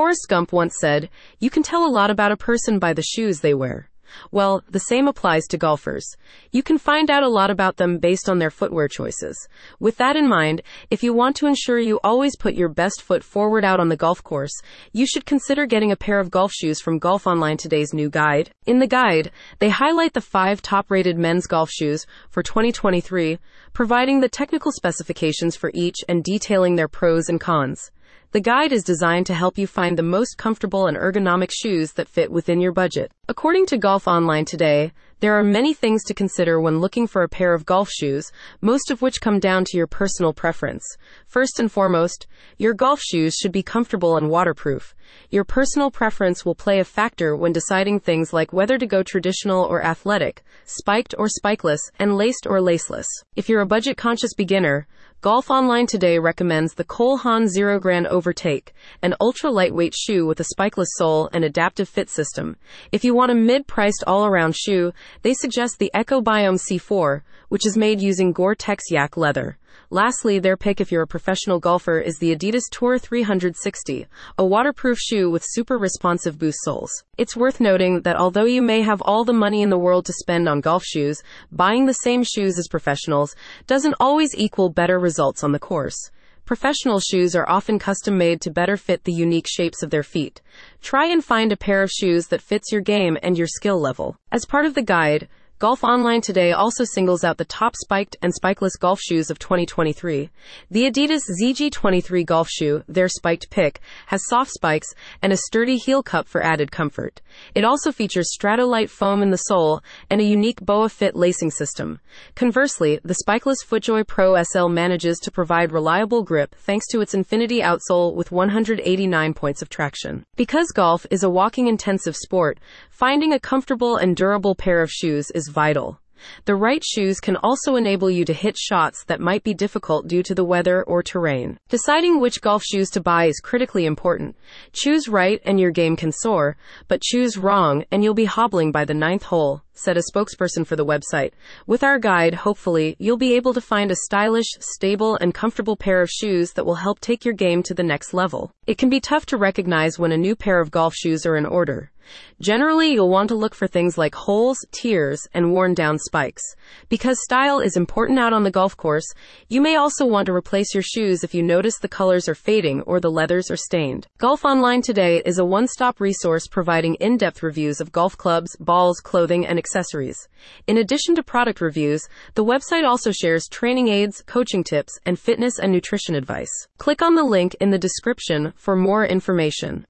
Forrest Gump once said, You can tell a lot about a person by the shoes they wear. Well, the same applies to golfers. You can find out a lot about them based on their footwear choices. With that in mind, if you want to ensure you always put your best foot forward out on the golf course, you should consider getting a pair of golf shoes from Golf Online Today's new guide. In the guide, they highlight the five top rated men's golf shoes for 2023, providing the technical specifications for each and detailing their pros and cons. The guide is designed to help you find the most comfortable and ergonomic shoes that fit within your budget. According to Golf Online today, there are many things to consider when looking for a pair of golf shoes, most of which come down to your personal preference. First and foremost, your golf shoes should be comfortable and waterproof. Your personal preference will play a factor when deciding things like whether to go traditional or athletic, spiked or spikeless, and laced or laceless. If you're a budget conscious beginner, Golf Online today recommends the Cole Haan ZeroGrand Overtake, an ultra lightweight shoe with a spikeless sole and adaptive fit system. If you want a mid priced all around shoe, they suggest the Ecco Biom C4, which is made using Gore-Tex yak leather. Lastly, their pick if you're a professional golfer is the Adidas Tour 360, a waterproof shoe with super responsive boost soles. It's worth noting that although you may have all the money in the world to spend on golf shoes, buying the same shoes as professionals doesn't always equal better results on the course. Professional shoes are often custom made to better fit the unique shapes of their feet. Try and find a pair of shoes that fits your game and your skill level. As part of the guide, Golf Online today also singles out the top spiked and spikeless golf shoes of 2023. The Adidas ZG23 golf shoe, their spiked pick, has soft spikes and a sturdy heel cup for added comfort. It also features Stratolite foam in the sole and a unique BOA fit lacing system. Conversely, the spikeless FootJoy Pro SL manages to provide reliable grip thanks to its Infinity outsole with 189 points of traction. Because golf is a walking intensive sport, finding a comfortable and durable pair of shoes is vital. The right shoes can also enable you to hit shots that might be difficult due to the weather or terrain. Deciding which golf shoes to buy is critically important. Choose right and your game can soar, but choose wrong and you'll be hobbling by the ninth hole said a spokesperson for the website. With our guide, hopefully, you'll be able to find a stylish, stable, and comfortable pair of shoes that will help take your game to the next level. It can be tough to recognize when a new pair of golf shoes are in order. Generally, you'll want to look for things like holes, tears, and worn down spikes. Because style is important out on the golf course, you may also want to replace your shoes if you notice the colors are fading or the leathers are stained. Golf Online Today is a one stop resource providing in depth reviews of golf clubs, balls, clothing, and accessories. In addition to product reviews, the website also shares training aids, coaching tips, and fitness and nutrition advice. Click on the link in the description for more information.